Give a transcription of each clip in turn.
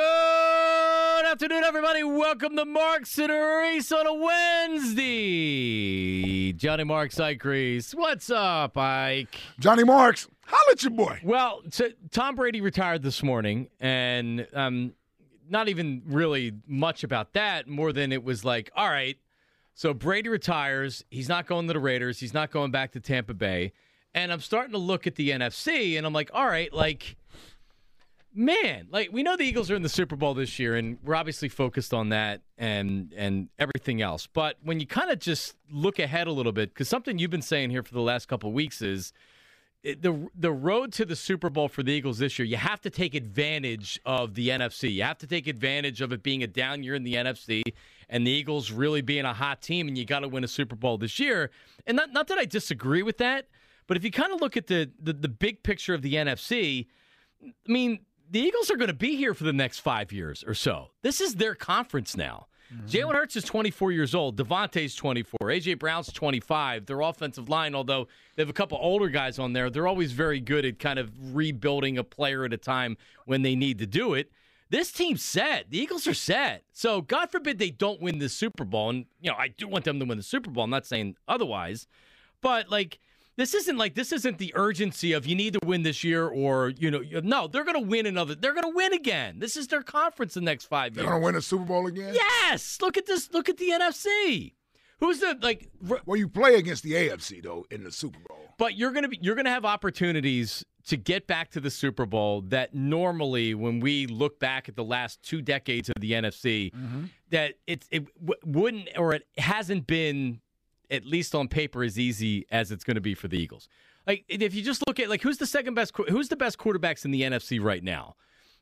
Good afternoon, everybody. Welcome to Marks and Reese on a Wednesday. Johnny Marks, Ike Reese. What's up, Ike? Johnny Marks, holla at your boy. Well, Tom Brady retired this morning, and um, not even really much about that, more than it was like, all right, so Brady retires. He's not going to the Raiders. He's not going back to Tampa Bay. And I'm starting to look at the NFC, and I'm like, all right, like – man, like we know the Eagles are in the Super Bowl this year, and we're obviously focused on that and and everything else. But when you kind of just look ahead a little bit, because something you've been saying here for the last couple of weeks is it, the the road to the Super Bowl for the Eagles this year. You have to take advantage of the NFC. You have to take advantage of it being a down year in the NFC. And the Eagles really being a hot team, and you got to win a Super Bowl this year. And not, not that I disagree with that, but if you kind of look at the, the the big picture of the NFC, I mean, the Eagles are going to be here for the next five years or so. This is their conference now. Mm-hmm. Jalen Hurts is 24 years old. DeVonta's 24. AJ Brown's 25. Their offensive line, although they have a couple older guys on there, they're always very good at kind of rebuilding a player at a time when they need to do it. This team's set. The Eagles are set. So God forbid they don't win the Super Bowl. And you know, I do want them to win the Super Bowl. I'm not saying otherwise, but like this isn't like this isn't the urgency of you need to win this year or you know no they're going to win another they're going to win again. This is their conference the next five years they're going to win a super bowl again? Yes! Look at this look at the nfc who's the like well you play against the afc though in the super bowl. But you're going to be you're going to have opportunities to get back to the super bowl that normally when we look back at the last two decades of the nfc mm-hmm. that it, it w- wouldn't or it hasn't been at least on paper, as easy as it's going to be for the Eagles. Like if you just look at like who's the second best, who's the best quarterbacks in the NFC right now?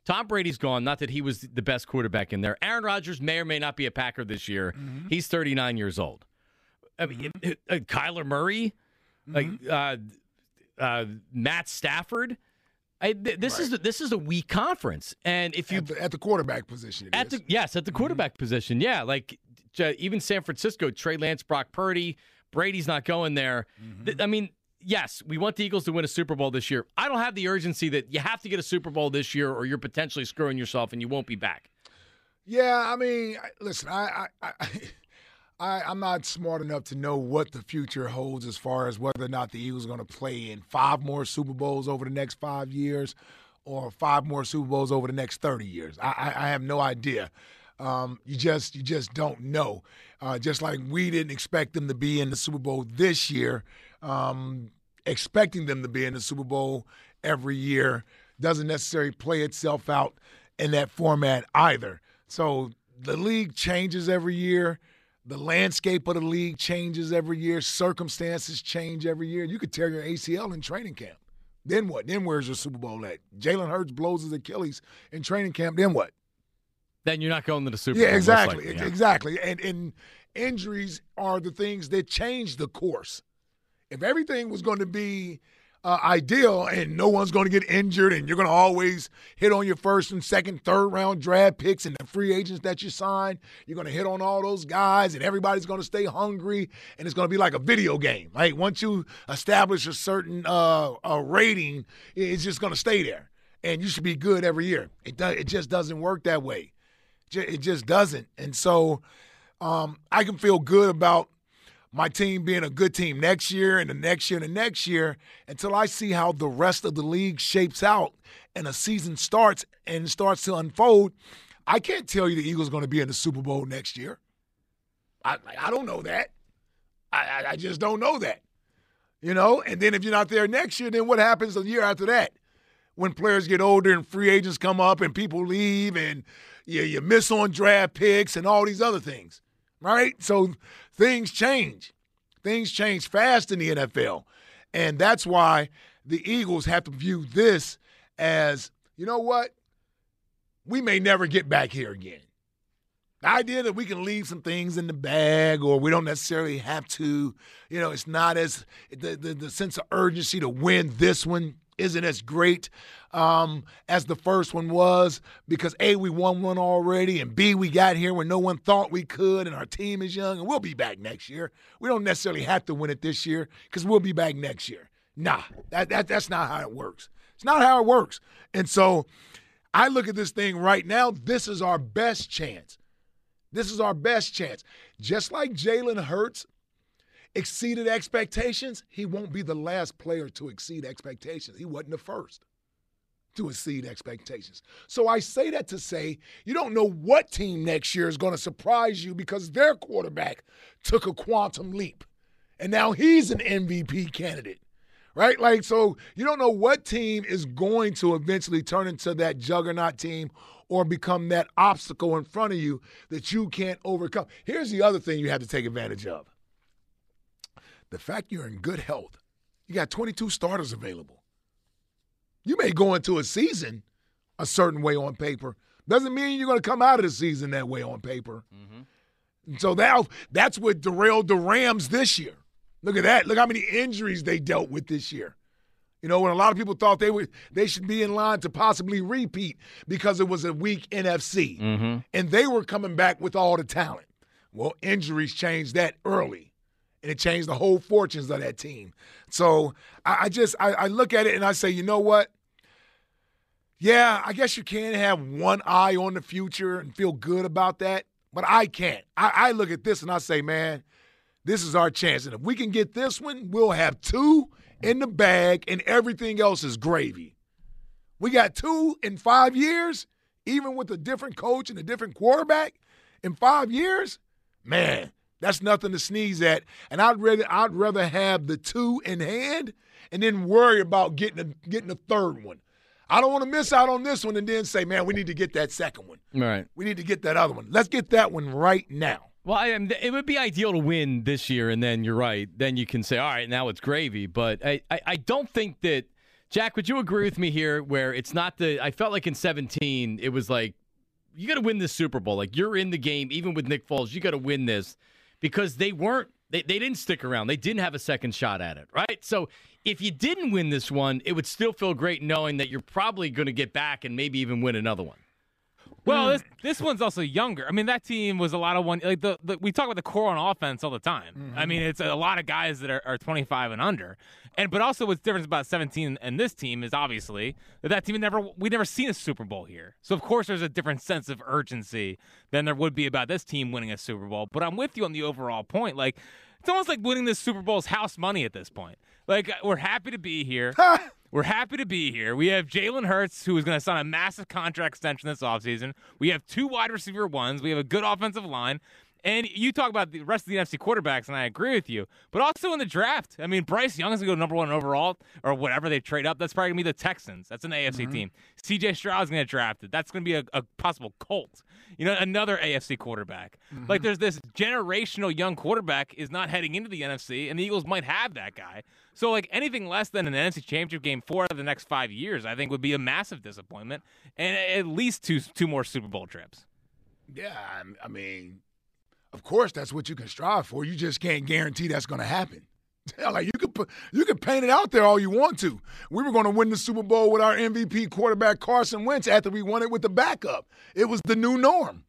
Tom Brady's gone. Not that he was the best quarterback in there. Aaron Rodgers may or may not be a Packer this year. Mm-hmm. He's 39 years old. I mean, mm-hmm. uh, Kyler Murray, mm-hmm. like uh, uh, Matt Stafford. I, th- this right. is this is a weak conference, and if you at the, at the quarterback position, at is. the yes, at the mm-hmm. quarterback position, yeah, like uh, even San Francisco, Trey Lance, Brock Purdy, Brady's not going there. Mm-hmm. I mean, yes, we want the Eagles to win a Super Bowl this year. I don't have the urgency that you have to get a Super Bowl this year or you're potentially screwing yourself and you won't be back. Yeah, I mean, listen, I, I, I, I I'm not smart enough to know what the future holds as far as whether or not the Eagles are going to play in five more Super Bowls over the next five years or five more Super Bowls over the next 30 years. I, I have no idea. Um, you just you just don't know. Uh, just like we didn't expect them to be in the Super Bowl this year, um, expecting them to be in the Super Bowl every year doesn't necessarily play itself out in that format either. So the league changes every year. The landscape of the league changes every year. Circumstances change every year. You could tear your ACL in training camp. Then what? Then where's your Super Bowl at? Jalen Hurts blows his Achilles in training camp. Then what? Then you're not going to the Super yeah, Bowl. Exactly, likely, yeah, exactly. And and injuries are the things that change the course. If everything was going to be uh, ideal and no one's going to get injured and you're going to always hit on your first and second, third round draft picks and the free agents that you sign, you're going to hit on all those guys and everybody's going to stay hungry and it's going to be like a video game. Right? Once you establish a certain uh, a rating, it's just going to stay there and you should be good every year. It does, it just doesn't work that way. It just doesn't. And so um, I can feel good about my team being a good team next year and the next year and the next year until I see how the rest of the league shapes out and a season starts and starts to unfold. I can't tell you the Eagles are going to be in the Super Bowl next year. I I don't know that. I, I, I just don't know that. You know, and then if you're not there next year, then what happens the year after that? When players get older and free agents come up and people leave and you, you miss on draft picks and all these other things, right? So things change. Things change fast in the NFL. And that's why the Eagles have to view this as, you know what? We may never get back here again. The idea that we can leave some things in the bag or we don't necessarily have to, you know, it's not as the, the, the sense of urgency to win this one isn't as great um, as the first one was because A, we won one already, and B, we got here when no one thought we could, and our team is young, and we'll be back next year. We don't necessarily have to win it this year because we'll be back next year. Nah, that, that, that's not how it works. It's not how it works. And so I look at this thing right now, this is our best chance this is our best chance. Just like Jalen Hurts exceeded expectations, he won't be the last player to exceed expectations. He wasn't the first to exceed expectations. So I say that to say you don't know what team next year is going to surprise you because their quarterback took a quantum leap. And now he's an MVP candidate. Right? Like, so you don't know what team is going to eventually turn into that juggernaut team or become that obstacle in front of you that you can't overcome. Here's the other thing you have to take advantage of the fact you're in good health. You got 22 starters available. You may go into a season a certain way on paper. Doesn't mean you're going to come out of the season that way on paper. Mm-hmm. So that, that's what derailed the Rams this year. Look at that. Look how many injuries they dealt with this year. You know, when a lot of people thought they would they should be in line to possibly repeat because it was a weak NFC. Mm-hmm. And they were coming back with all the talent. Well, injuries changed that early. And it changed the whole fortunes of that team. So I, I just I, I look at it and I say, you know what? Yeah, I guess you can have one eye on the future and feel good about that, but I can't. I, I look at this and I say, man, this is our chance. And if we can get this one, we'll have two in the bag, and everything else is gravy. We got two in five years, even with a different coach and a different quarterback in five years. Man, that's nothing to sneeze at. And I'd rather I'd rather have the two in hand and then worry about getting a getting a third one. I don't want to miss out on this one and then say, man, we need to get that second one. Right. We need to get that other one. Let's get that one right now. Well, I, it would be ideal to win this year, and then you're right. Then you can say, all right, now it's gravy. But I, I, I don't think that, Jack, would you agree with me here where it's not the, I felt like in 17, it was like, you got to win this Super Bowl. Like, you're in the game, even with Nick Foles, you got to win this because they weren't, they, they didn't stick around. They didn't have a second shot at it, right? So if you didn't win this one, it would still feel great knowing that you're probably going to get back and maybe even win another one. Well, hmm. this this one's also younger. I mean, that team was a lot of one. Like the, the we talk about the core on offense all the time. Mm-hmm. I mean, it's a lot of guys that are, are 25 and under. And but also what's different about 17 and this team is obviously that that team never we never seen a Super Bowl here. So of course there's a different sense of urgency than there would be about this team winning a Super Bowl. But I'm with you on the overall point. Like it's almost like winning this Super Bowl is house money at this point. Like we're happy to be here. We're happy to be here. We have Jalen Hurts, who is going to sign a massive contract extension this offseason. We have two wide receiver ones. We have a good offensive line. And you talk about the rest of the NFC quarterbacks, and I agree with you. But also in the draft, I mean, Bryce Young is going to go number one overall or whatever they trade up. That's probably going to be the Texans. That's an AFC mm-hmm. team. CJ Stroud is going to get drafted. That's going to be a, a, possible Colt. You know, another AFC quarterback. Mm-hmm. Like there's this generational young quarterback is not heading into the NFC, and the Eagles might have that guy. So like anything less than an NFC Championship game four of the next five years, I think would be a massive disappointment, and at least two two more Super Bowl trips. Yeah, I mean, of course that's what you can strive for. You just can't guarantee that's going to happen. like you could put, you could paint it out there all you want to. We were going to win the Super Bowl with our MVP quarterback Carson Wentz after we won it with the backup. It was the new norm.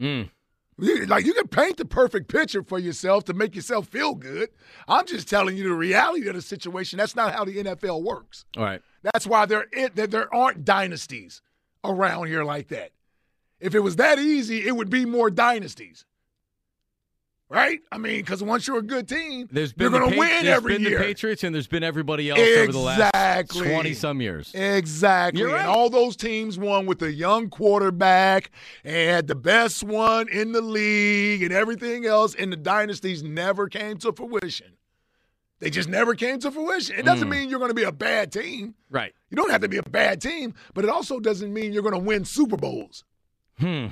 Mm. Like you can paint the perfect picture for yourself to make yourself feel good. I'm just telling you the reality of the situation. That's not how the NFL works. All right. That's why there there aren't dynasties around here like that. If it was that easy, it would be more dynasties. Right? I mean, because once you're a good team, There's you're going to Pa- win there's every been year. the Patriots and there's been everybody else over the last twenty some years. Exactly. Right. And all those teams won with a young quarterback and had the best one in the league and everything else, and the dynasties never came to fruition. They just never came to fruition. It Mm. doesn't mean you're going to be a bad team. Right. You don't have to be a bad team, but it also doesn't mean you're going to win Super Bowls. Hmm.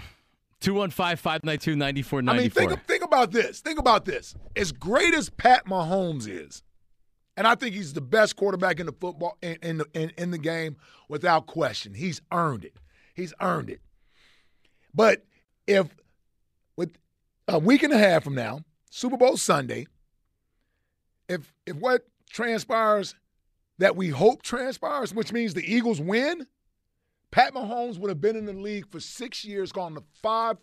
215-592-9494. I mean, think, think about this. Think about this. As great as Pat Mahomes is, and I think he's the best quarterback in the football in, in the in, in the game without question. He's earned it. He's earned it. But if with a week and a half from now, Super Bowl Sunday, if if what transpires that we hope transpires, which means the Eagles win, Pat Mahomes would have been in the league for six years, gone to five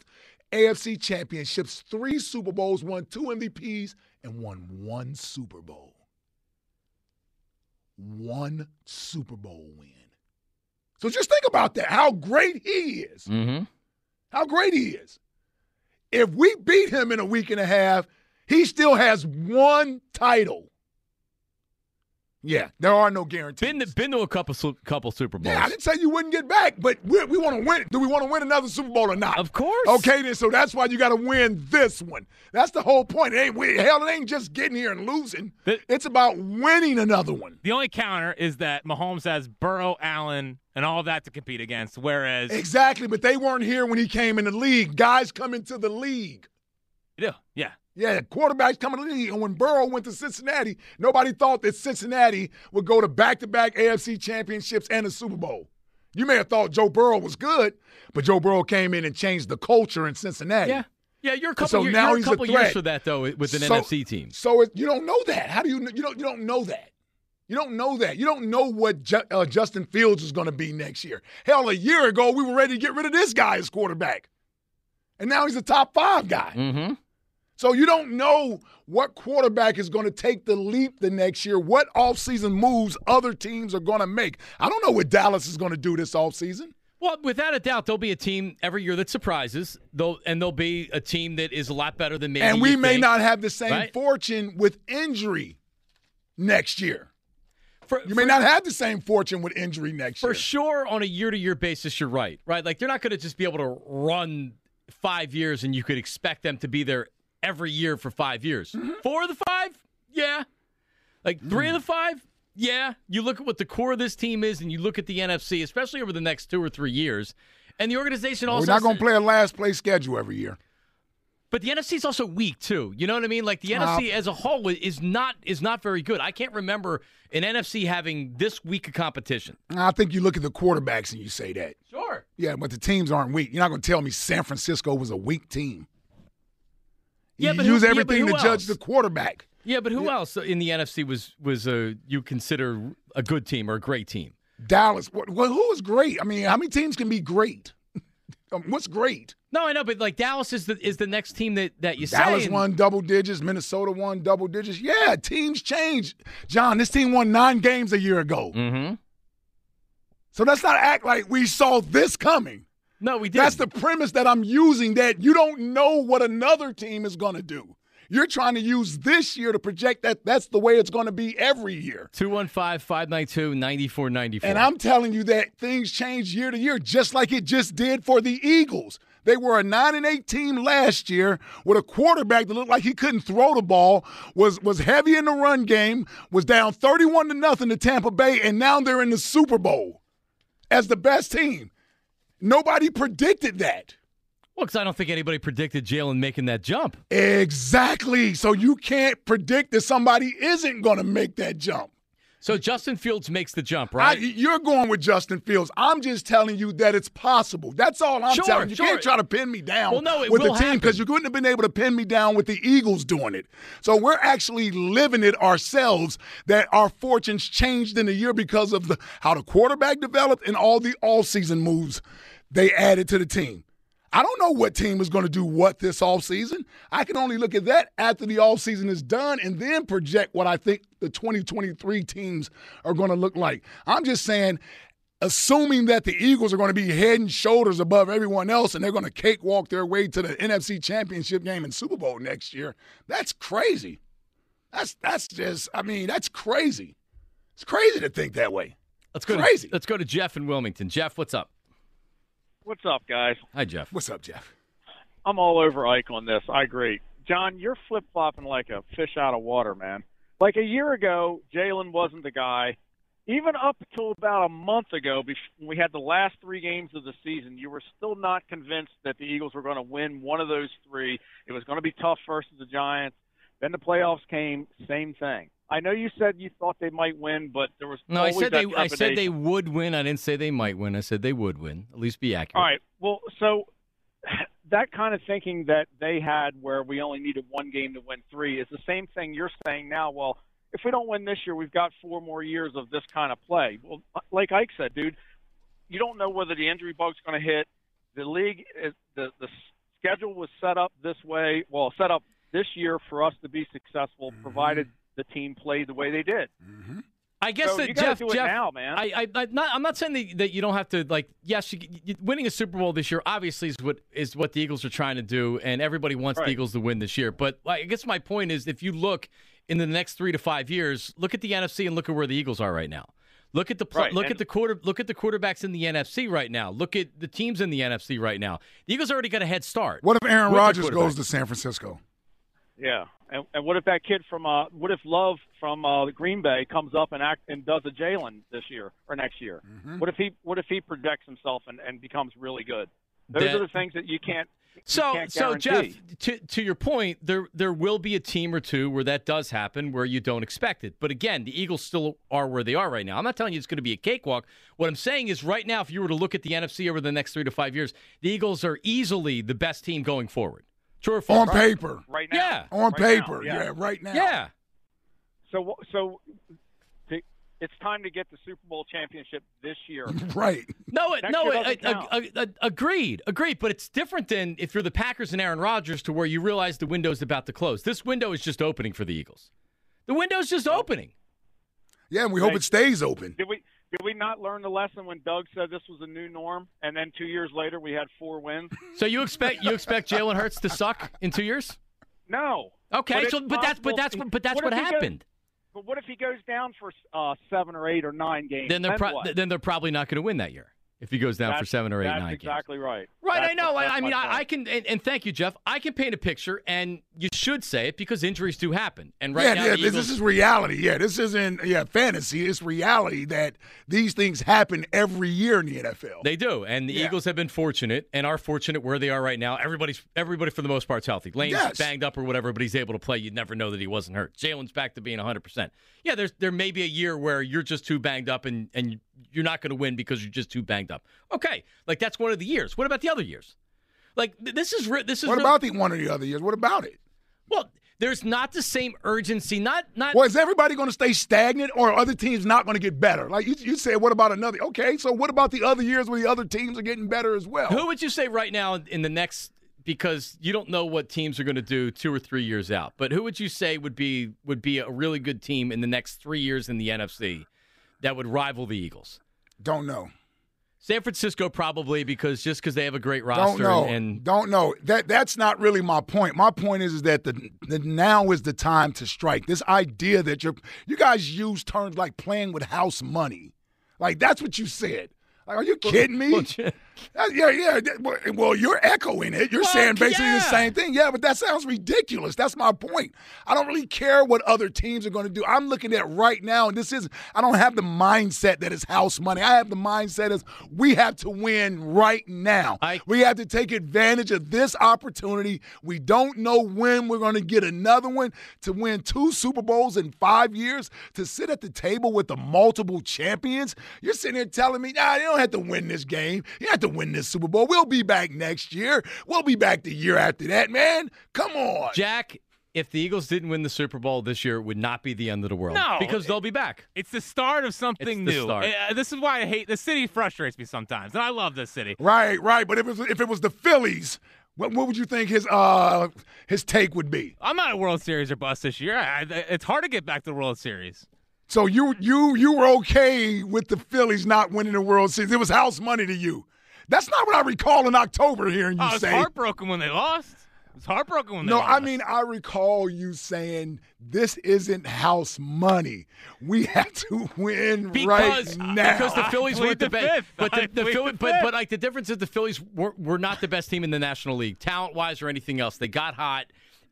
AFC championships, three Super Bowls, won two MVPs, and won one Super Bowl. One Super Bowl win. So just think about that. How great he is. Mm-hmm. How great he is. If we beat him in a week and a half, he still has one title. Yeah, there are no guarantees. Been to, been to a couple couple Super Bowls. Yeah, I didn't say you wouldn't get back, but we, we want to win. Do we want to win another Super Bowl or not? Of course. Okay, then. So that's why you got to win this one. That's the whole point. It ain't we, hell. It ain't just getting here and losing. That- it's about winning another one. The only counter is that Mahomes has Burrow, Allen, and all that to compete against, whereas Exactly, but they weren't here when he came in the league. Guys come into the league. yeah, yeah. Yeah, quarterbacks coming to the league. And when Burrow went to Cincinnati, nobody thought that Cincinnati would go to back-to-back AFC championships and a Super Bowl. You may have thought Joe Burrow was good, but Joe Burrow came in and changed the culture in Cincinnati. Yeah. Yeah, you're a couple, So now a he's a couple threat. years for that though with an So- NFC team. So it, you don't know that. How do you you don't you don't know that? You don't know that. You don't know what Ju- uh, Justin Fields is going to be next year. Hell, a year ago we were ready to get rid of this guy as quarterback, and now he's a top five guy. Mm-hmm. So you don't know what quarterback is going to take the leap the next year, what offseason moves other teams are going to make. I don't know what Dallas is going to do this offseason. Well, without a doubt, there'll be a team every year that surprises. They'll and there'll be a team that is a lot better than maybe. and we may think. not have the same right? fortune with injury next year. For, You may for- not have the same fortune with injury next For year. For sure, on a year-to-year basis, you're right. Right, like they're not going to just be able to run five years, and you could expect them to be there every year for five years. Mm-hmm. Four of the five, yeah. Like three of the five, yeah. You look at what the core of this team is, and you look at the NFC, especially over the next two or three years, and the organization also. We're not going to- play a last place schedule every year. But the NFC is also weak too. You know what I mean? Like the NFC as a whole is not is not very good. I can't remember an NFC having this weak a competition. I think you look at the quarterbacks and you say that. Sure. Yeah, but the teams aren't weak. You're not going to tell me San Francisco was a weak team. Yeah, you but who- use yeah, but everything to judge the quarterback. Yeah, but who else in the NFC was was a you consider a good team or a great team? Dallas. What, well, who is great? I mean, how many teams can be great? Um, What's great? No, I know, but like Dallas is the is the next team that that you Dallas say. won double digits. Minnesota won double digits. Yeah, teams change. John, this team won nine games a year ago. Mhm. So let's not act like we saw this coming. No, we did. That's the premise that I'm using that you don't know what another team is going to do. You're trying to use this year to project that that's the way it's going to be every year. 215-592-9494. And I'm telling you that things change year to year, just like it just did for the Eagles. They were a nine and eight team last year with a quarterback that looked like he couldn't throw the ball, was was heavy in the run game, was down 31 to nothing to Tampa Bay, and now they're in the Super Bowl as the best team. Nobody predicted that. well, because I don't think anybody predicted Jalen making that jump. Exactly. So you can't predict that somebody isn't going to make that jump. So Justin Fields makes the jump, I, right? you're going with Justin Fields. I'm just telling you that it's possible. That's all I'm Sure, telling you. You sure. can't try to pin me down Well, no, it with the team because you couldn't have been able to pin me down with the Eagles doing it. So we're actually living it ourselves that our fortunes changed in a year because of the how the quarterback developed and all the all-season moves they added to the team. I don't know what team is going to do what this offseason. I can only look at that after the offseason is done and then project what I think the 2023 teams are going to look like. I'm just saying assuming that the Eagles are going to be head and shoulders above everyone else and they're going to cakewalk their way to the NFC Championship game and Super Bowl next year, that's crazy. That's that's just I mean, that's crazy. It's crazy to think that way. Let's go Crazy. To, let's go to Jeff in Wilmington. Jeff, what's up? What's up, guys? Hi, Jeff. What's up, Jeff? I'm all over Ike on this. I agree. John, you're flip flopping like a fish out of water, man. Like a year ago, Jalen wasn't the guy. Even up until about a month ago, before we had the last three games of the season, you were still not convinced that the Eagles were going to win one of those three. It was going to be tough versus the Giants. Then the playoffs came, same thing. I know you said you thought they might win, but there was No, I said that they. I said they would win. I didn't say they might win. I said they would win. At least be accurate. All right. Well, so that kind of thinking that they had where we only needed one game to win three is the same thing you're saying now. Well, if we don't win this year, we've got four more years of this kind of play. Well, like Ike said, dude, you don't know whether the injury bug's going to hit. The league, is, the the schedule was set up this way. Well, set up this year for us to be successful, mm-hmm. provided the team played the way they did. Mm-hmm. I guess So that you gotta Jeff, it Jeff, now, man. I, I, I not, I'm not saying that, that you don't have to like. Yes, you, you, winning a Super Bowl this year obviously is what is what the Eagles are trying to do, and everybody wants the Eagles to win this year. But I guess my point is, if you look in the next three to five years, look at the NFC and look at where the Eagles are right now. Look at the pl- Right, look and- at the quarter look at the quarterbacks in the NFC right now. Look at the teams in the NFC right now. The Eagles already got a head start. What if Aaron Rodgers goes to San Francisco? Yeah, and, and what if that kid from uh, what if Love from uh, the Green Bay comes up and act and does a Jalen this year or next year? Mm-hmm. What if he what if he projects himself and, and becomes really good? Those That- are the things that you can't. you So, can't so Jeff, to to your point, there there will be a team or two where that does happen where you don't expect it. But again, the Eagles still are where they are right now. I'm not telling you it's going to be a cakewalk. What I'm saying is, right now, if you were to look at the NFC over the next three to five years, the Eagles are easily the best team going forward. True or false? On paper. right now. Yeah. On Right paper. now, yeah. right now. Yeah. So so to, it's time to get the Super Bowl championship this year. Right. No, it, no, it, doesn't I- I- I- agreed, agreed. But it's different than if you're the Packers and Aaron Rodgers, to where you realize the window's about to close. This window is just opening for the Eagles. The window's just opening. Yeah, and we hope Right. it stays open. Did we did we not learn the lesson when Doug said this was a new norm, and then two years later we had four wins? So you expect you expect Jalen Hurts to suck in two years? No. Okay, But so but that's but that's but that's what what, he goes- happened. But what if he goes down for uh, seven or eight or nine games? then they're pro- then they're probably not going to win that year if he goes down for seven or eight that's nine games. exactly right. Right, That's I know. I, I mean, I, I can, and, and thank you, Jeff. I can paint a picture, and you should say it because injuries do happen. And right yeah, now, yeah, the this, Eagles, this is reality. Yeah, this isn't yeah fantasy. It's reality that these things happen every year in the NFL. They do, and the Yeah. Eagles have been fortunate and are fortunate where they are right now. Everybody's everybody for the most part's healthy. Lane's Yes. banged up or whatever, but he's able to play. You'd never know that he wasn't hurt. Jalen's back to being 100. percent Yeah, there's there may be a year where you're just too banged up and and you're not going to win because you're just too banged up. Okay, like that's one of the years. What about the other years? Like th- this is this is what about the one or the other years? What about it? well. There's not the same urgency. Not not. Well, is everybody going to stay stagnant, or are other teams not going to get better? Like you, you said, what about another? Okay, so what about the other years where the other teams are getting better as well? Who would you say right now in the next because you don't know what teams are going to do 2 or 3 years out. But who would you say would be would be a really good team in the next 3 years in the NFC that would rival the Eagles? Don't know. San Francisco probably because just because they have a great roster. Don't know. and, and Don't know. That that's not really my point. My point is, is that the, the now is the time to strike. This idea that you're you guys use terms like playing with house money, like that's what you said. Like, are you kidding me? Uh, yeah, yeah. well- you're echoing it. You're Well, saying basically yeah. the same thing. Yeah, but that sounds ridiculous. That's my point. I don't really care what other teams are going to do. I'm looking at right now, and this is, I don't have the mindset that it's house money. I have the mindset as we have to win right now. I- we have to take advantage of this opportunity. We don't know when we're going to get another one to win two Super Bowls in five years, to sit at the table with the multiple champions. You're sitting here telling me, nah, you don't have to win this game. You have to win this Super Bowl. We'll be back next year. We'll be back the year after that, man. Come on. Jack, if the Eagles didn't win the Super Bowl this year, it would not be the end of the world. No, because they'll be back. It's the start of something It's the new. start. Uh, this is why I hate the city. Frustrates me sometimes, and I love this city. Right, right. But if it was, if it was the Phillies, what, what would you think his uh his take would be? I'm not a World Series or bust this year. I, I, it's hard to get back to the World Series. So you you you were okay with the Phillies not winning the World Series? It was house money to you. That's not what I recall in October hearing you oh, I was say. heartbroken when they lost. I was heartbroken when they No, lost. I mean I recall you saying this isn't house money. We have to win because right now. because the Phillies weren't the the best. But the, the Philly, the but but like the difference is the Phillies were, were not the best team in the National League, talent wise or anything else. They got hot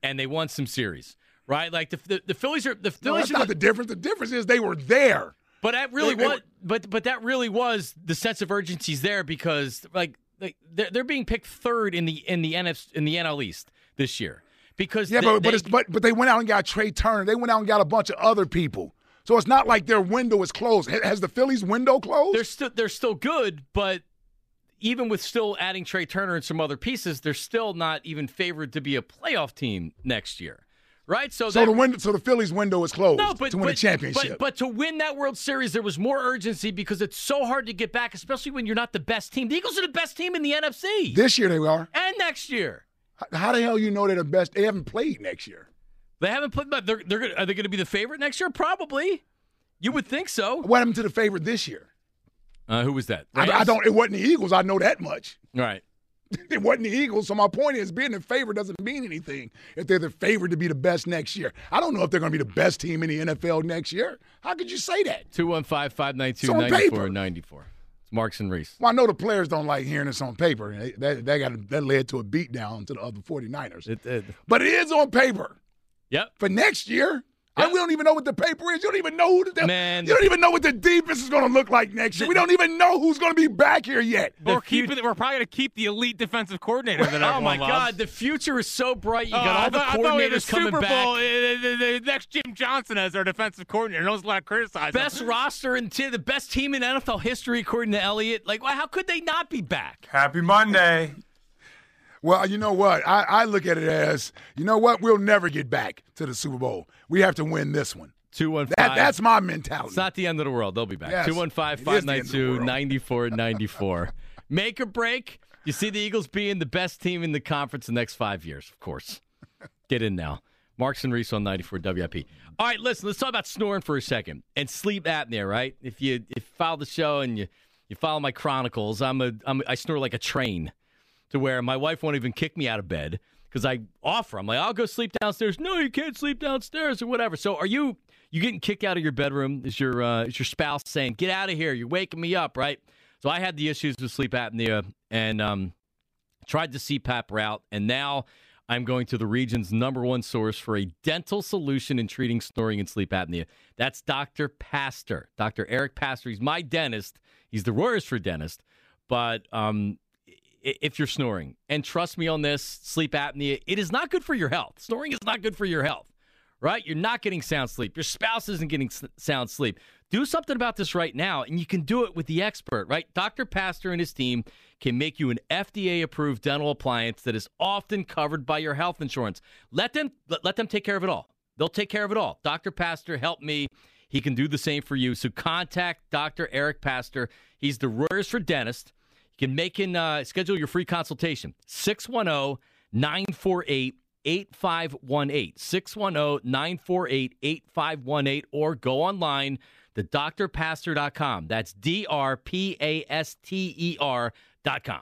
and they won some series, right? Like the the, the Phillies are the no, Phillies that's are not the difference. The difference is they were there. But that really was, but but that really was the sense of urgency's there because like like they're, they're being picked third in the in the NF in the NL East this year because Yeah, they- but but, they- it's, but but they went out and got Trea Turner. They went out and got a bunch of other people. So it's not like their window is closed. Ha- Has the Phillies window closed? they're still they're still good, but even with still adding Trea Turner and some other pieces, they're still not even favored to be a playoff team next year, right? So so the window, so the Phillies window is closed no, but to win but, a championship. But, but to win that World Series, there was more urgency because it's so hard to get back, especially when you're not the best team. The Eagles are the best team in the NFC, this year they are. and next year. H- How the hell you know they're the best? They haven't played next year. They haven't played, but they're they're gonna, are they going to be the favorite next year? Probably. You would think so. What happened to the favorite this year? Uh, who was that? I, I don't. It wasn't the Eagles. I know that much. Right. It wasn't the Eagles. So my point is, being the favorite doesn't mean anything if they're the favorite to be the best next year. I don't know if they're going to be the best team in the NFL next year. How could you say that? 215 592 It's on 94 94. It's Marks and Reese. Well, I know the players don't like hearing this on paper. They- That that got that led to a beatdown to the other 49ers. It, it, but it is on paper yep. for next year. I, Yeah. we don't even know what the paper is. You don't even know who the Man. You don't even know what the defense is going to look like next year. We don't even know who's going to be back here yet. We're, keeping, we're probably going to keep the elite defensive coordinator that Oh, my loves. God. The future is so bright. You Oh, got all I the thought- I thought we had the coordinators coming Super back. Bowl, uh, the, the, the next Jim Johnson as our defensive coordinator. No one's allowed to criticize him. Best roster and t- the best team in NFL history, according to Elliott. Like, why- how could they not be back? Happy Monday. Well, you know what? I, I look at it as, you know what? We'll never get back to the Super Bowl. We have to win this one. 215. That, that's my mentality. It's not the end of the world. They'll be back. Yes, 215 it is the end of the 592 world. 9494. Make or break. You see the Eagles being the best team in the conference the next five years, of course. Get in now. Marks and Reese on 94 WIP. All right, listen, let's talk about snoring for a second and sleep apnea, right? If you if you follow the show and you, you follow my chronicles, I'm a I'm, I snore like a train to where my wife won't even kick me out of bed because I offer. I'm like, I'll go sleep downstairs. No, you can't sleep downstairs or whatever. So are you you getting kicked out of your bedroom? Is your uh, is your spouse saying, "Get out of here"? You're waking me up, right? So I had the issues with sleep apnea and um, tried the CPAP route, and now I'm going to the region's number one source for a dental solution in treating snoring and sleep apnea. That's Dr. Pastor, Dr. Eric Pastor. He's my dentist. He's the Royersford dentist, but um, if you're snoring, and trust me on this, sleep apnea, it is not good for your health. Snoring is not good for your health, right? You're not getting sound sleep. Your spouse isn't getting sound sleep. Do something about this right now, and you can do it with the expert, right? Dr. Pastor and his team can make you an FDA approved dental appliance that is often covered by your health insurance. Let them let, them take care of it all. They'll take care of it all. Dr. Pastor helped me. He can do the same for you. So contact Dr. Eric Pastor. He's the Royersford dentist. You can make in uh, schedule your free consultation. 610 948 8518. 610 948 8518 or go online to drpastor.com. That's D R P A S T E R.com.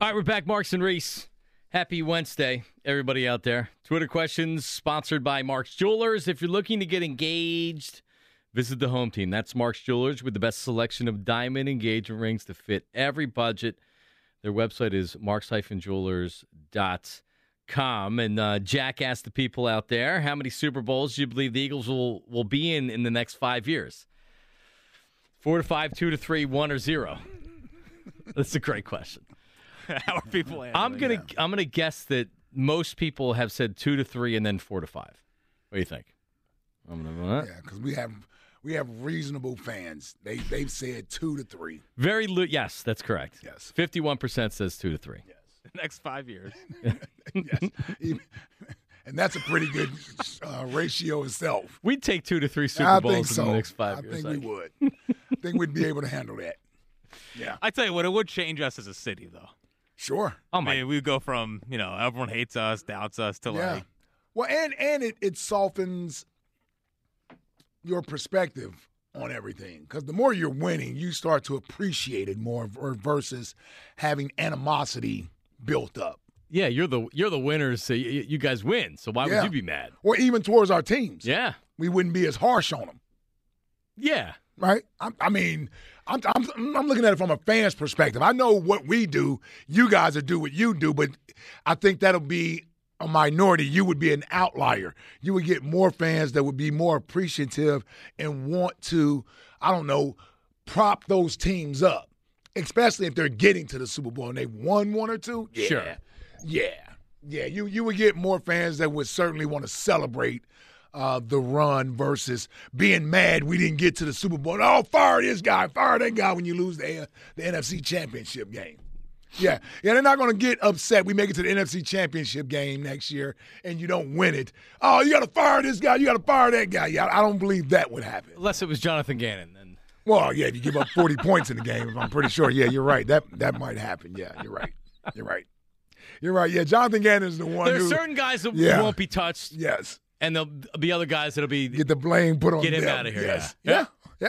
All right, we're back. Marks and Reese. Happy Wednesday, everybody out there. Twitter questions sponsored by Mark's Jewelers. If you're looking to get engaged, visit the home team. That's Mark's Jewelers with the best selection of diamond engagement rings to fit every budget. Their website is marks-jewelers.com. And uh, Jack asked the people out there, how many Super Bowls do you believe the Eagles will, will be in in the next five years? Four to five, two to three, one or zero? That's a great question. How are people answering? I'm gonna I'm gonna guess that most people have said two to three and then four to five. What do you think? I'm gonna that. Yeah, because we have we have reasonable fans. They they've said two to three. very lo- yes, that's correct. Yes. fifty one percent says two to three. the next five years. yes, Even- and that's a pretty good uh, ratio itself. We'd take two to three Super I Bowls so. in the next five I years. think we would. I think we'd be able to handle that. Yeah, I tell you what, it would change us as a city, though. Sure. Oh I mean, we go from you know everyone hates us, doubts us, to Yeah. like Well, and and it it softens your perspective on everything because the more you're winning, you start to appreciate it more versus having animosity built up, Yeah, you're the you're the winners. So you, you guys win. So why Yeah. would you be mad? or even towards our teams. Yeah, We wouldn't be as harsh on them. yeah. right? I, I mean, I'm, I'm I'm looking at it from a fan's perspective. I know what we do. You guys will do what you do, but I think that'll be a minority. You would be an outlier. You would get more fans that would be more appreciative and want to, I don't know, prop those teams up, especially if they're getting to the Super Bowl and they've won one or two. Yeah. Sure. Yeah. Yeah. You you would get more fans that would certainly want to celebrate uh, the run versus being mad we didn't get to the Super Bowl. Oh, fire this guy, fire that guy when you lose the, the NFC Championship game. Yeah, yeah, they're not going to get upset. We make it to the NFC Championship game next year and you don't win it. Oh, you got to fire this guy. You got to fire that guy. Yeah, I don't believe that would happen. Unless it was Jonathan Gannon, then Well, yeah, if you give up 40 points in the game, I'm pretty sure. Yeah, you're right. That that might happen. Yeah, you're right. You're right. You're right. Yeah, Jonathan Gannon is the one there are who. certain guys that Yeah. won't be touched, yes. And there'll be other guys that'll be. Get the blame put on Get him them. of here, Yes. yeah. Yeah. Yeah.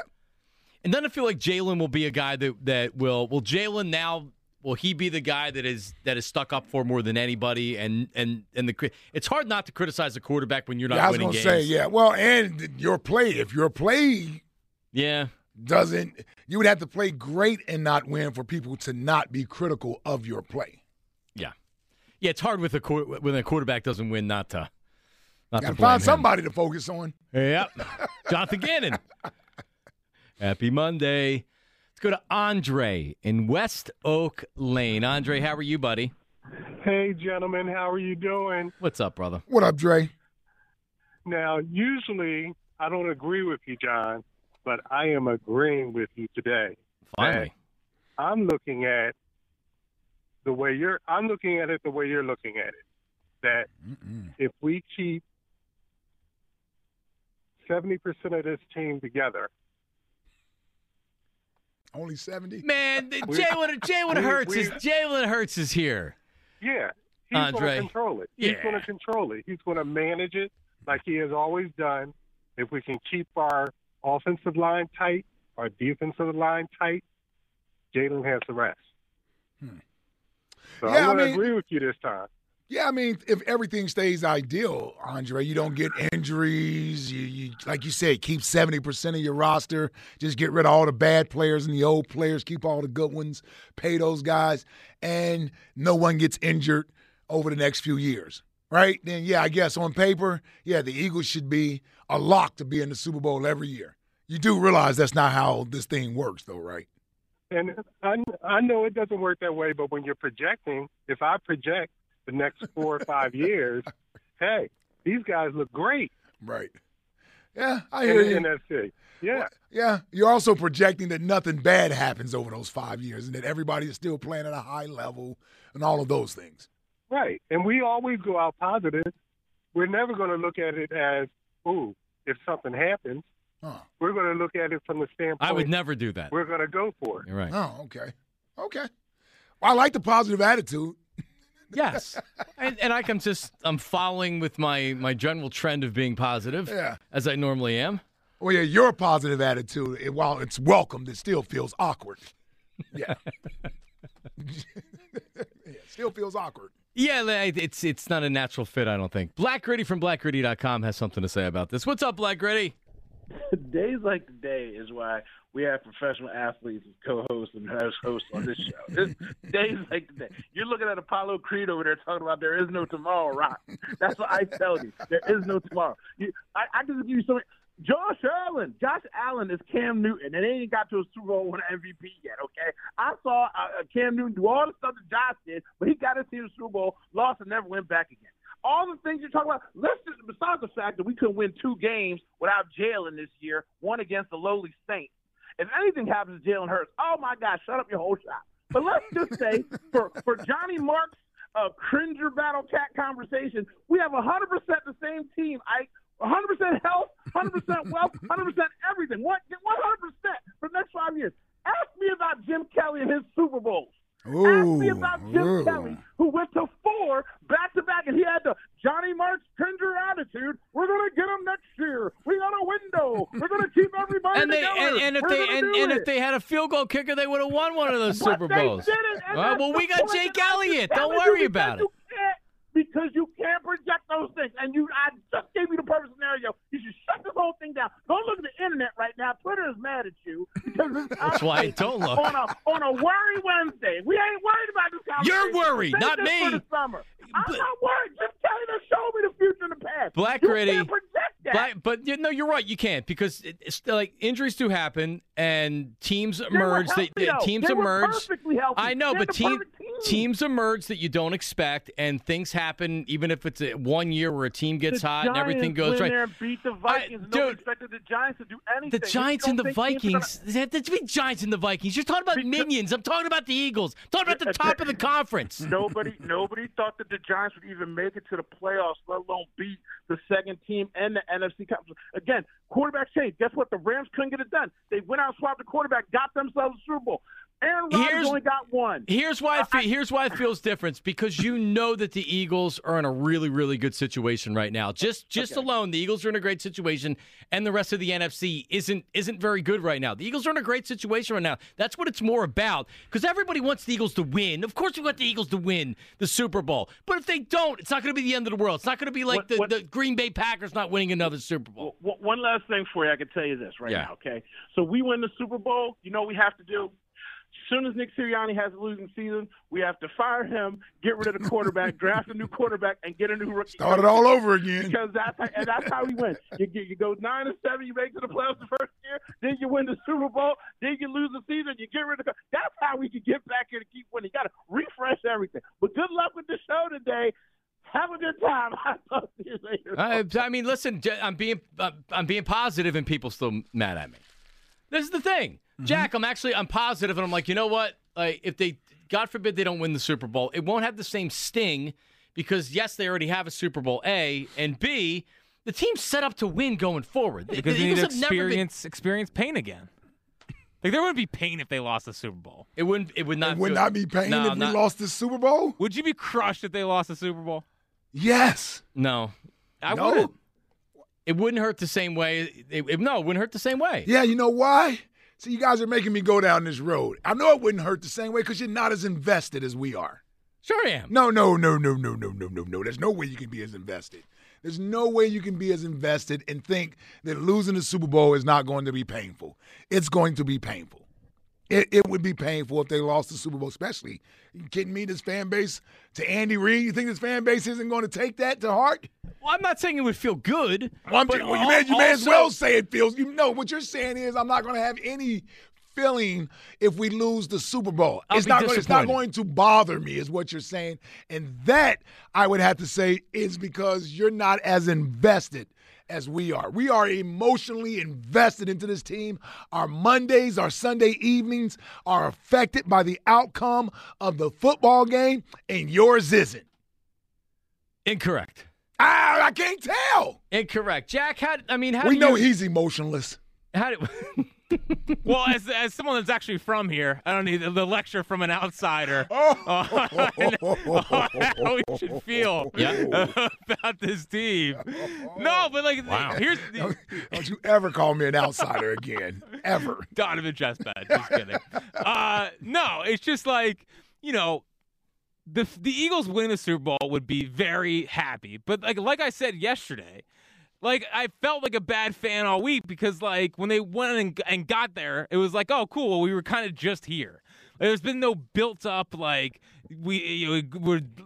And then I feel like Jalen will be a guy that that will. Will Jalen now? Will he be the guy that is that is stuck up for more than anybody? And and and the it's hard not to criticize a quarterback when you're not Yeah, I was winning games. say, yeah. Well, and your play. If your play yeah. doesn't, you would have to play great and not win for people to not be critical of your play. Yeah, yeah. It's hard with a when a quarterback doesn't win, not to not Got to to find him. somebody to focus on. Yep, Jonathan Gannon. Happy Monday. Let's go to Andre in West Oak Lane. Andre, how are you, buddy? Hey, gentlemen, how are you doing? What's up, brother? What up, Dre? Now, usually I don't agree with you, John, but I am agreeing with you today. Finally. I'm looking at the way you're. I'm looking at it the way you're looking at it. That if we keep seventy percent of this team together, Only seventy. Man, Jalen Jalen we- Hurts we- is Jalen Hurts is here. yeah, he's gonna control it. He's Yeah. going to control it. He's going to manage it like he has always done. If we can keep our offensive line tight, our defensive line tight, Jalen has the rest. So Hmm. Yeah, I I'm going mean- to agree with you this time. Yeah, I mean, if everything stays ideal, Andre, you don't get injuries. You, you like you said, keep seventy percent of your roster. Just get rid of all the bad players and the old players. Keep all the good ones. Pay those guys, and no one gets injured over the next few years. Right? Then, yeah, I guess on paper, yeah, the Eagles should be a lock to be in the Super Bowl every year. You do realize that's not how this thing works, though, right? And I, I know it doesn't work that way, but when you're projecting, if I project the next four or five years, hey, these guys look great. Right. Yeah, I hear in you. the NFC. Yeah. Yeah, you're also projecting that nothing bad happens over those five years and that everybody is still playing at a high level and all of those things. Right. And we always go out positive. We're never going to look at it as, ooh, if something happens. Huh. We're going to look at it from the standpoint. I would never do that. We're going to go for it. You're right. Oh, okay. Okay. Well, I like the positive attitude. Yes, and, and I can just I'm following with my my general trend of being positive, Yeah. as I normally am. Well, yeah, your positive attitude, it- while it's welcomed, it still feels awkward. Yeah. yeah still feels awkward. Yeah, it's it's not a natural fit, I don't think. Black Gritty from blackgritty.com has something to say about this. What's up, Black Gritty? Days like today is why we have professional athletes as co-hosts and as hosts on this show. It's days like today. You're looking at Apollo Creed over there talking about there is no tomorrow, Rock. That's what I tell you. There is no tomorrow. You, I, I can give you so many. Josh Allen. Josh Allen is Cam Newton, and they ain't got to a Super Bowl win an MVP yet. Okay, I saw uh, Cam Newton do all the stuff that Josh did, but he got us to the Super Bowl, lost, and never went back again. All the things you're talking about. Let's just, besides the fact that we couldn't win two games without Jalen this year, one against the lowly Saints. If anything happens to Jalen Hurts, oh my God, shut up your whole shop. But let's just say for for Johnny Marks uh, cringer battle cat conversation, we have 100% the same team. I 100% health, 100% wealth, 100% everything. What 100% for the next five years. Ask me about Jim Kelly and his Super Bowls. Ask me about Jim ooh. Kelly, who went to four back to back, and he had the Johnny Marks Cringer attitude. We're gonna get him next year. We got a window. We're gonna keep everybody And they together. and, and if We're they and, and if they had a field goal kicker, they would have won one of those Super they Bowls. didn't, and All right, that's well, we got Jake Elliott. Don't worry about it. you can't- Because you can't project those things, and you, I just gave you the perfect scenario. You should shut this whole thing down. Don't look at the internet right now. Twitter is mad at you That's why I don't look. on a on a worry Wednesday. We ain't worried about this conversation. You're worried, Save not me. For the summer. I'm not worried. Jim Kelly done showed me the future in the past. Black you Gritty. can't project that. Black, but you, no, you're right. You can't because it, it's like injuries do happen and teams were emerge. healthy, they, though. teams They emerge. perfectly healthy. I know, They're but the team, perfect team. Teams emerge that you don't expect, and things happen. Even if it's a, one year where a team gets the hot and everything goes right. there and beat the Vikings. dude, Nobody expected the Giants to do anything. The Giants and the Vikings. gonna-. There's big Giants and the Vikings. You're talking about minions. I'm talking about the Eagles. I'm talking about the top of the conference. Nobody, nobody thought that the Giants would even make it to the playoffs, let alone beat the second team and the NFC conference. Again, quarterback change. Guess what? The Rams couldn't get it done. They went out, swapped the quarterback, got themselves a Super Bowl. Aaron Rodgers Here's- only got one. Here's why. It fe- here's why it feels different because you know that the Eagles are in a really, really good situation right now. Just, just alone, the Eagles are in a great situation, and the rest of the NFC isn't isn't very good right now. The Eagles are in a great situation right now. That's what it's more about because everybody wants the Eagles to win. Of course, we want the Eagles to win the Super Bowl, but if they don't, it's not going to be the end of the world. It's not going to be like What- the, what- the Green Bay Packers not winning another Super Bowl. Well, one last thing for you, I can tell you this right Yeah. now, okay? So we win the Super Bowl. You know what we have to do? As soon as Nick Sirianni has a losing season, we have to fire him, get rid of the quarterback, draft a new quarterback, and get a new rookie. Start it all over again. Because that's how, and that's how we win. You, you go nine and seven, you make it to the playoffs the first year, then you win the Super Bowl, then you lose the season, you get rid of. the That's how we can get back here to keep winning. You got to refresh everything. But good luck with the show today. Have a good time. I'll talk to you later. I, I mean, listen, J- I'm being uh, I'm being positive, and people still mad at me. This is the thing, mm-hmm. Jack. I'm actually I'm positive, and I'm like, you know what? Like, if they, God forbid, they don't win the Super Bowl, it won't have the same sting because yes, they already have a Super Bowl. A and B, the team's set up to win going forward. The- because the they need Eagles to have never been- experience experience pain again. Like there wouldn't be pain if they lost the Super Bowl. It wouldn't. It would not. It would not be pain No, if we lost the Super Bowl? Would you be crushed if they lost the Super Bowl? Yes. No, I No? wouldn't. It wouldn't hurt the same way. It, it- no, it wouldn't hurt the same way. Yeah, you know why? See, you guys are making me go down this road. I know it wouldn't hurt the same way because you're not as invested as we are. Sure, I am. No, no, no, no, no, no, no, no, no. There's no way you can be as invested. There's no way you can be as invested and think that losing the Super Bowl is not going to be painful. It's going to be painful. It, it would be painful if they lost the Super Bowl, especially. You kidding me? This fan base to Andy Reid. You think this fan base isn't going to take that to heart? Well, I'm not saying it would feel good. Well, I'm but well, you, may, you may as well say it feels. You know what you're saying is I'm not going to have any feeling if we lose the Super Bowl. It's not. Going, it's not going to bother me, is what you're saying, and that I would have to say is because you're not as invested as we are. We are emotionally invested into this team. Our Mondays, our Sunday evenings are affected by the outcome of the football game, and yours isn't. Incorrect. Ah, I can't tell. Incorrect. Jack, how? I mean, how we know you, he's emotionless. How do, well, as as someone that's actually from here, I don't need the lecture from an outsider Oh. on how we should feel Yeah. about this team. No, but like, Wow. here's Don't, don't you ever call me an outsider again. Ever. Donovan Chestnut. Just kidding. uh, no, it's just like you know, the the Eagles winning the Super Bowl would be very happy. But like like I said yesterday, like I felt like a bad fan all week because like when they went and, and got there, it was like, oh cool, well, we were kind of just here. There's been no built up like we you know,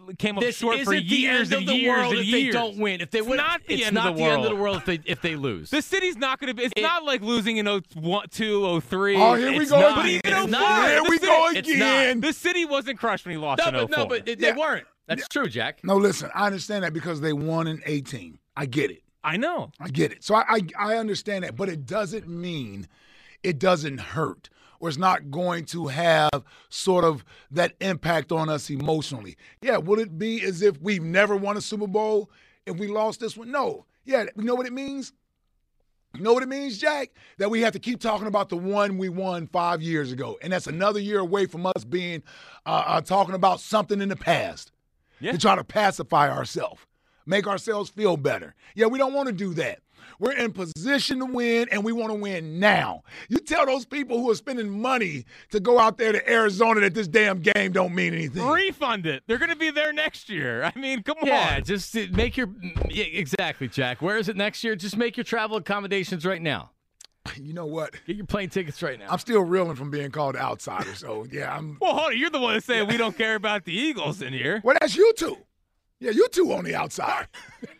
we came up this short isn't for the years end and of the years world and if years. they don't win. If they It's win, not the it's end of not the the end of the world. world if they if they lose. The city's not going to be. It's It- not like losing in 02, 03. Oh, here we go not. again. But even It's 04, not. Here we city- go again. The city wasn't crushed when he lost no, in but 04. no, but they, they Yeah. weren't. That's true, Jack. No, listen, I understand that because they won in 18. I get it. I know. I get it. So I, I I understand that, but it doesn't mean it doesn't hurt or it's not going to have sort of that impact on us emotionally. Yeah, would it be as if we've never won a Super Bowl if we lost this one? No. Yeah, you know what it means? You know what it means, Jack? That we have to keep talking about the one we won five years ago, and that's another year away from us being uh, uh, talking about something in the past Yeah. to try to pacify ourselves, make ourselves feel better. Yeah, we don't want to do that. We're in position to win, and we want to win now. You tell those people who are spending money to go out there to Arizona that this damn game don't mean anything. Refund it. They're going to be there next year. I mean, come Yeah, on. Yeah, just uh, make your yeah, exactly, Jack. Where is it next year? Just make your travel accommodations right now. You know what? Get your plane tickets right now. I'm still reeling from being called outsider. So yeah, I'm. Well, hold on. You're the one that's saying we don't care about the Eagles in here. Well, that's you two. Yeah, you two on the outside.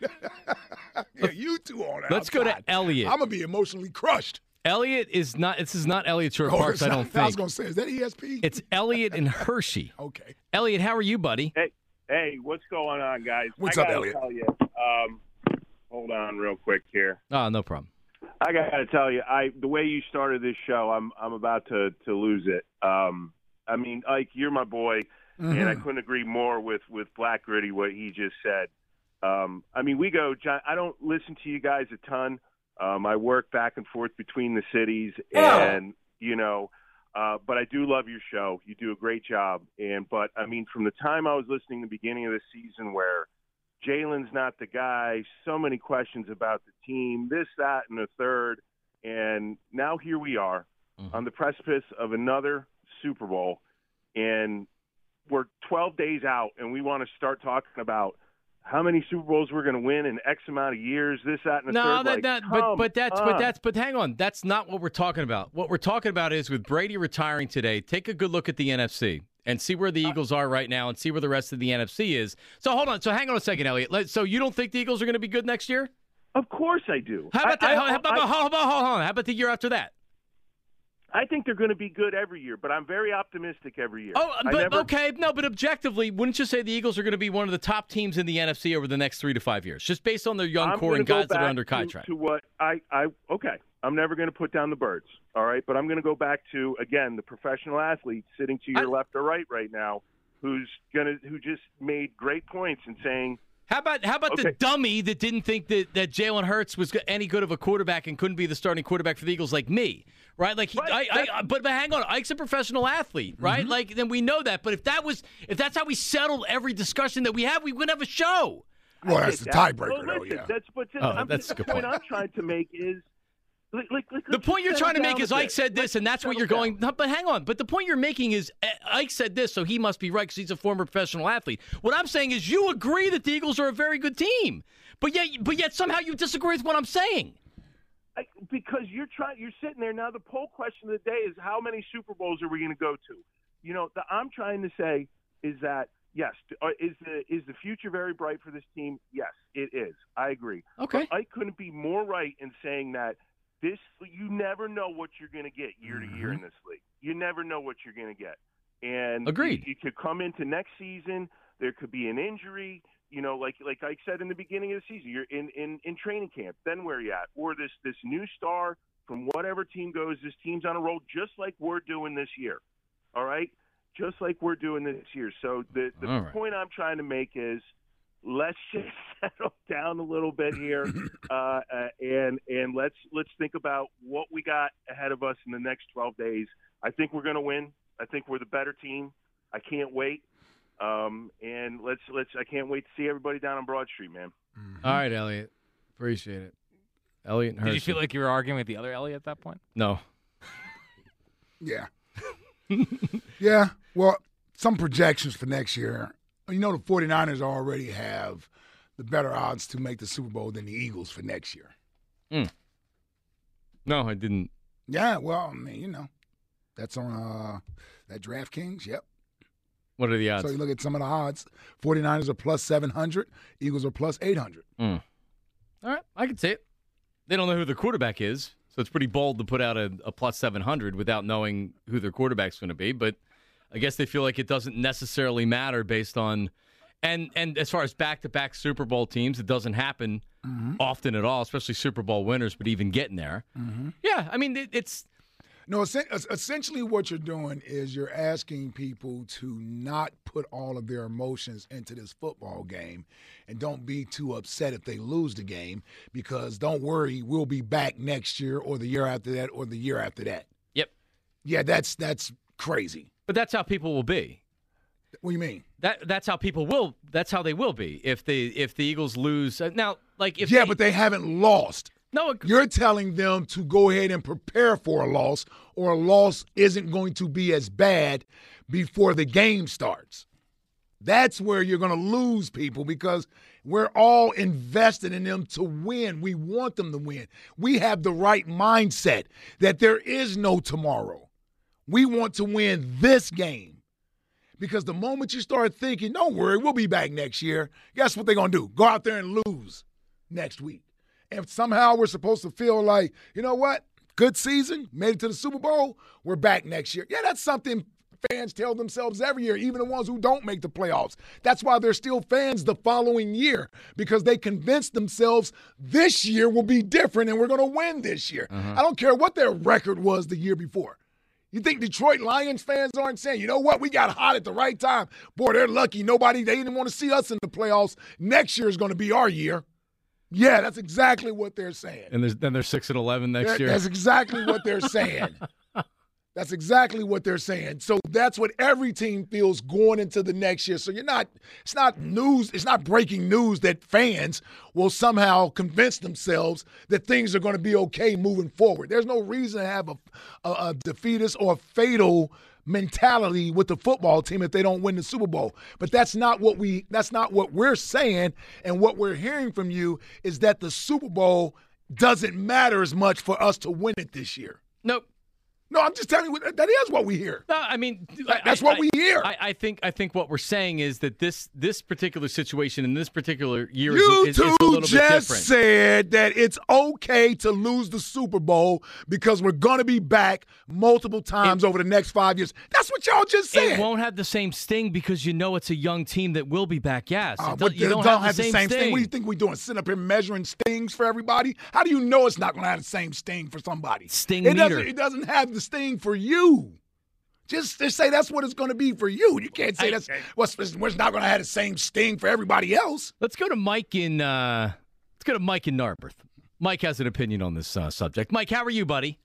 yeah, you two on the Let's go to. Elliot. I'm gonna be emotionally crushed. Elliot is not. This is not Elliot Shorr Oh, Parks. I don't think. I was gonna say, is that ESP? It's Elliot and Hershey. okay. Elliot, how are you, buddy? Hey, hey, what's going on, guys? What's I up, Elliot? Tell you, um, hold on, real quick here. Oh, no problem. I gotta tell you, I the way you started this show, I'm I'm about to to lose it. Um, I mean, Ike, you're my boy, and I couldn't agree more with with Black Gritty what he just said. Um, I mean, we go. John, I don't listen to you guys a ton. Um, I work back and forth between the cities, and you know, uh, but I do love your show. You do a great job. And but I mean, from the time I was listening the beginning of the season, where Jalen's not the guy, so many questions about the team, this, that, and the third, and now here we are on the precipice of another Super Bowl, and we're 12 days out, and we want to start talking about how many Super Bowls we're going to win in X amount of years, this, that, and the No, third. that, like, that but but that's but that's but hang on, that's not what we're talking about. What we're talking about is with Brady retiring today. Take a good look at the NFC and see where the uh, Eagles are right now, and see where the rest of the NFC is. So hold on. So hang on a second, Elliot. So you don't think the Eagles are going to be good next year? Of course I do. How about I, that? I- how, about, I- how, about, hold on. How about the year after that? I think they're going to be good every year, but I'm very optimistic every year. Oh, but never- okay, no, but objectively, wouldn't you say the Eagles are going to be one of the top teams in the NFC over the next three to five years, just based on their young I'm core and guys that are under contract? To, what I, I okay, I'm never going to put down the birds. All right, but I'm going to go back to again the professional athlete sitting to your I- left or right right now, who's gonna who just made great points and saying How about how about the dummy that didn't think that, that Jalen Hurts was any good of a quarterback and couldn't be the starting quarterback for the Eagles like me, right? Like, he, Right, I, I, that's- but, but hang on, Ike's a professional athlete, right? Like, then we know that. But if that was if that's how we settled every discussion that we have, we wouldn't have a show. Well, that's the tiebreaker, Well, though. listen, Yeah. That's but Oh, I'm, that's a the good point point. I'm trying to make is. Like, like, like, The point you're trying to make is Ike bit. said this, Let's and that's what you're going. No, but hang on. But the point you're making is uh, Ike said this, so he must be right because he's a former professional athlete. What I'm saying is you agree that the Eagles are a very good team, but yet, but yet somehow you disagree with what I'm saying. I, because you're trying, you're sitting there now. The poll question of the day is how many Super Bowls are we going to go to? You know, the, I'm trying to say is that yes, uh, is the is the future very bright for this team? Yes, it is. I agree. Okay. But I couldn't be more right in saying that this you never know what you're going to get year to year in Mm-hmm. this league. You never know what you're going to get, and Agreed. You, you could come into next season. There could be an injury. You know, like like I said in the beginning of the season, you're in in in training camp. Then where you at? Or this this new star from whatever team goes. This team's on a roll, just like we're doing this year. All right, just like we're doing this year. So the the right. point I'm trying to make is let's just settle down a little bit here, uh, uh, and and let's let's think about what we got ahead of us in the next 12 days. I think we're going to win. I think we're the better team. I can't wait. Um, and let's let's I can't wait to see everybody down on Broad Street, man. All right, Elliot. Appreciate it. Elliot and Did you feel like you were arguing with the other Elliot at that point? No. Yeah. yeah. Well, some projections for next year. You know, the 49ers already have the better odds to make the Super Bowl than the Eagles for next year. No, I didn't. Yeah. Well, I mean, you know, that's on uh, that DraftKings. Yep. What are the odds? So you look at some of the odds 49ers are plus 700, Eagles are plus 800. Mm. All right, I can see it. They don't know who their quarterback is, so it's pretty bold to put out a, a plus 700 without knowing who their quarterback's going to be. But I guess they feel like it doesn't necessarily matter based on. And, and as far as back to back Super Bowl teams, it doesn't happen often at all, especially Super Bowl winners, but even getting there. Mm-hmm. Yeah, I mean, it, it's. No, essentially what you're doing is you're asking people to not put all of their emotions into this football game and don't be too upset if they lose the game because don't worry, we'll be back next year or the year after that or the year after that. Yep. Yeah, that's that's crazy. But that's how people will be. What do you mean? That that's how people will. That's how they will be if they if the Eagles lose. Uh, now, like if yeah, they, but they haven't lost. No, you're telling them to go ahead and prepare for a loss, or a loss isn't going to be as bad before the game starts. That's where you're going to lose people because we're all invested in them to win. We want them to win. We have the right mindset that there is no tomorrow. We want to win this game. Because the moment you start thinking, don't worry, we'll be back next year, guess what they're going to do? Go out there and lose next week. And somehow we're supposed to feel like, you know what? Good season, made it to the Super Bowl, we're back next year. Yeah, that's something fans tell themselves every year, even the ones who don't make the playoffs. That's why they're still fans the following year because they convince themselves this year will be different and we're going to win this year. Uh-huh. I don't care what their record was the year before. You think Detroit Lions fans aren't saying, you know what, we got hot at the right time? Boy, they're lucky. Nobody, they didn't want to see us in the playoffs. Next year is going to be our year. Yeah, that's exactly what they're saying. and there's, then they're six and eleven next year. That's exactly what they're saying. that's exactly what they're saying. So that's what every team feels going into the next year. So you're not, it's not news, it's not breaking news that fans will somehow convince themselves that things are going to be okay moving forward. There's no reason to have a, a, a defeatist or fatal mentality with the football team if they don't win the Super Bowl. But that's not what we that's not what we're saying and what we're hearing from you is that the Super Bowl doesn't matter as much for us to win it this year. Nope. No, I'm just telling you that is what we hear. No, I mean That's I- what I- we hear. I, I think I think what we're saying is that this this particular situation in this particular year You is, is, is two a little bit just said that it's okay to lose the Super Bowl because we're going to be back multiple times over the next five years. That's what y'all just said. It won't have the same sting because you know it's a young team that will be back. Yes, Uh, It but you they don't, have, the same, sting. What do you think we're doing? Sitting up here measuring stings for everybody? How do you know it's not going to have the same sting for somebody? Sting it meter. doesn't. It doesn't have the sting for you. Just, just say that's what it's going to be for you. You can't say that's what's it's not going to have the same sting for everybody else. Let's go to Mike in. Uh, let's go to Mike in Narberth. Mike has an opinion on this uh, subject. Mike, how are you, buddy?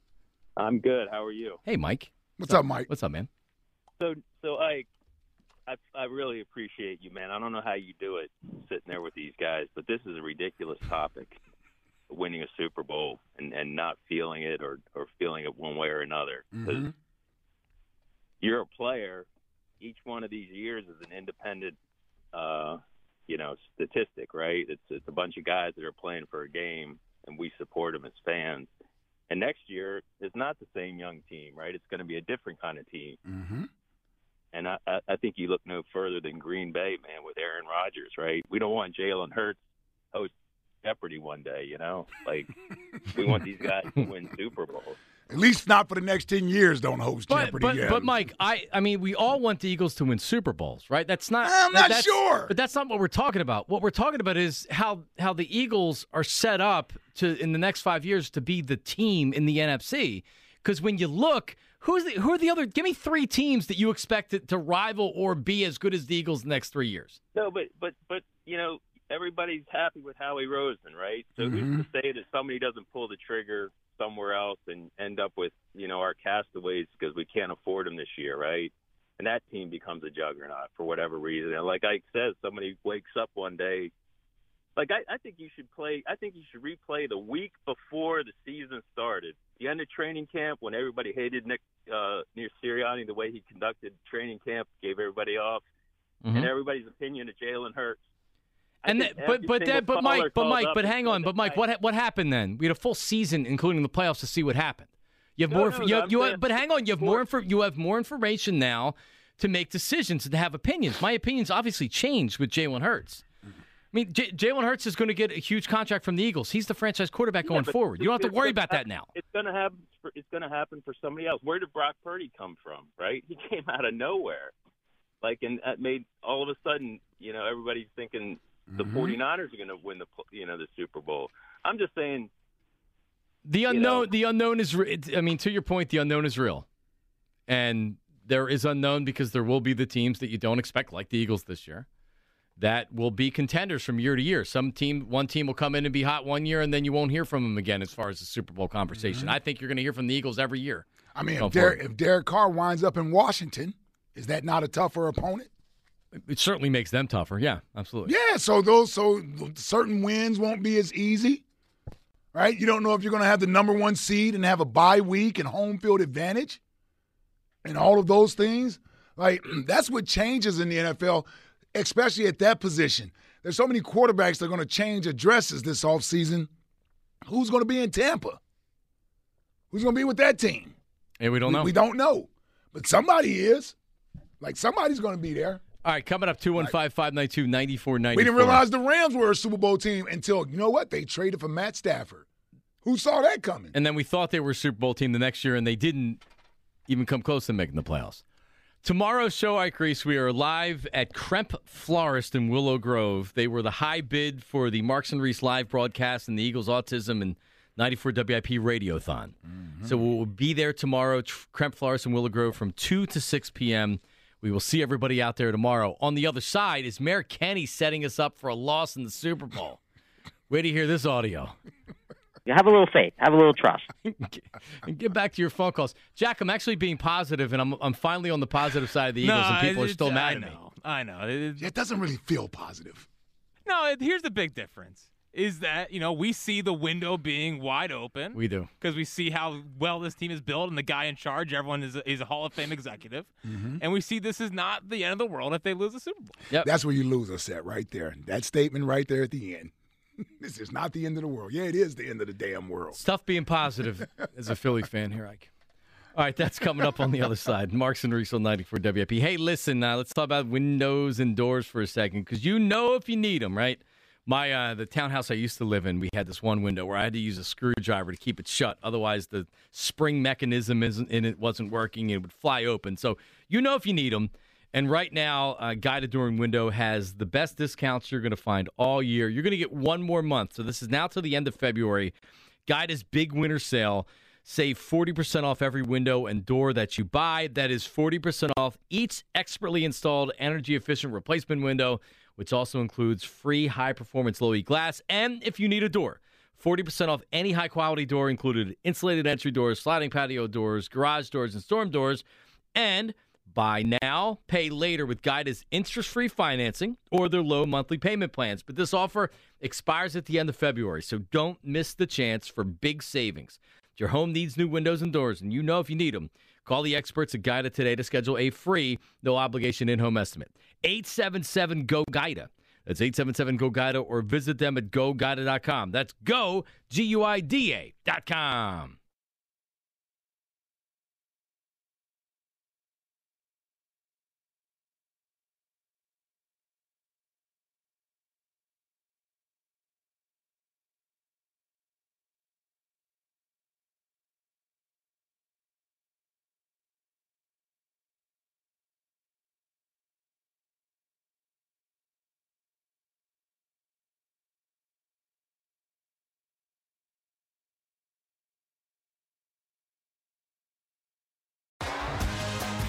I'm good. How are you? Hey, Mike. What's up, Mike? What's up, man? So, so I, I, I really appreciate you, man. I don't know how you do it, sitting there with these guys, but this is a ridiculous topic. Winning a Super Bowl and, and not feeling it or, or feeling it one way or another. Because you're a player. Each one of these years is an independent, uh, you know, statistic, right? It's it's a bunch of guys that are playing for a game, and we support them as fans. And next year is not the same young team, right? It's going to be a different kind of team. Mm-hmm. And I, I I think you look no further than Green Bay, man, with Aaron Rodgers, right? We don't want Jalen Hurts host Jeopardy one day. You know, like we want these guys to win Super Bowls. At least not for the next ten years. Don't host But, Jeopardy. but, yeah. but Mike, I, I mean, we all want the Eagles to win Super Bowls, right? That's not. I'm that- not that's- sure. But that's not what we're talking about. What we're talking about is how how the Eagles are set up to in the next five years to be the team in the NFC. Because when you look, who's the, who are the other? Give me three teams that you expect it to rival or be as good as the Eagles the next three years. No, but but but you know everybody's happy with Howie Roseman, right? So who's to say that somebody doesn't pull the trigger somewhere else and end up with you know our castaways because we can't afford them this year, right? And that team becomes a juggernaut for whatever reason. And like Ike says, somebody wakes up one day. Like I, I think you should play. I think you should replay the week before the season started, the end of training camp when everybody hated Nick uh, near Sirianni the way he conducted training camp, gave everybody off, Mhm. and everybody's opinion of Jalen Hurts. And that, but but that, but Mike, but Mike, but hang on, but Mike, what what happened then? We had a full season, including the playoffs, to see what happened. You have No, more. no, you have, you have, but hang on, you have more. Infor- you have more information now to make decisions and to have opinions. My opinions obviously changed with Jalen Hurts. I mean, J- Jalen Hurts is going to get a huge contract from the Eagles. He's the franchise quarterback Yeah, going forward. You don't have to worry about that now. It's going to happen. For, it's going to happen for somebody else. Where did Brock Purdy come from? Right? He came out of nowhere. Like, and that made all of a sudden, you know, everybody's thinking the Mm-hmm. 49ers are going to win the, you know, the Super Bowl. I'm just saying. The you unknown, know- the unknown is. re- I mean, to your point, the unknown is real, and there is unknown because there will be the teams that you don't expect, like the Eagles this year, that will be contenders from year to year. Some team, one team will come in and be hot one year, and then you won't hear from them again as far as the Super Bowl conversation. I think you're going to hear from the Eagles every year. I mean, if Derek, if Derek Carr winds up in Washington, is that not a tougher opponent? It certainly makes them tougher. Yeah, absolutely. Yeah, so those so certain wins won't be as easy, right? You don't know if you're going to have the number one seed and have a bye week and home field advantage, and all of those things. Like that's what changes in the NFL, especially at that position. There's so many quarterbacks that are going to change addresses this offseason. Who's going to be in Tampa? Who's going to be with that team? And we don't know. We don't know, but somebody is. Like somebody's going to be there. All right, coming up 215 592 9494. We didn't realize the Rams were a Super Bowl team until you know what? They traded for Matt Stafford. Who saw that coming? And then we thought they were a Super Bowl team the next year, and they didn't even come close to making the playoffs. Tomorrow's show, Ike Reese, we are live at Kremp Florist in Willow Grove. They were the high bid for the Marks and Reese live broadcast and the Eagles Autism and 94 WIP Radiothon. Mm-hmm. So we'll be there tomorrow, Kremp Florist in Willow Grove from 2 to 6 p.m. We will see everybody out there tomorrow. On the other side is Mayor Kenny setting us up for a loss in the Super Bowl. Wait to hear this audio. You have a little faith, have a little trust. and get back to your phone calls. Jack, I'm actually being positive, and I'm I'm finally on the positive side of the Eagles, No, and people are still mad I at me. know. I know. It, it doesn't really feel positive. No, it- here's the big difference: is that you know we see the window being wide open. We do. because we see how well this team is built and the guy in charge. Everyone is a, is a Hall of Fame executive, and we see this is not the end of the world if they lose the Super Bowl. That's where you lose us at right there. That statement right there at the end. this is not the end of the world. Yeah, it is the end of the damn world. It's tough being positive as a Philly fan here, Ike. All right, that's coming up on the other side. Marks and Reese on 94 WIP. Hey, listen, uh, let's talk about windows and doors for a second because you know if you need them, right? My uh, the townhouse I used to live in, we had this one window where I had to use a screwdriver to keep it shut. Otherwise, the spring mechanism isn't in it wasn't working; it would fly open. So you know if you need them. And right now, uh, Guida Door and Window has the best discounts you're going to find all year. You're going to get one more month. So this is now till the end of February. Guida's big winter sale. Save 40% off every window and door that you buy. That is 40% off each expertly installed energy efficient replacement window, which also includes free high performance low E glass. And if you need a door, 40% off any high quality door included insulated entry doors, sliding patio doors, garage doors, and storm doors. And buy now, pay later with Guida's interest free financing or their low monthly payment plans. But this offer expires at the end of February, so don't miss the chance for big savings. Your home needs new windows and doors, and you know if you need them, call the experts at Guida today to schedule a free, no obligation in home estimate. 877 GO GUIDA. That's 877 GO GUIDA or visit them at goguida.com. That's go, G U I D A.com.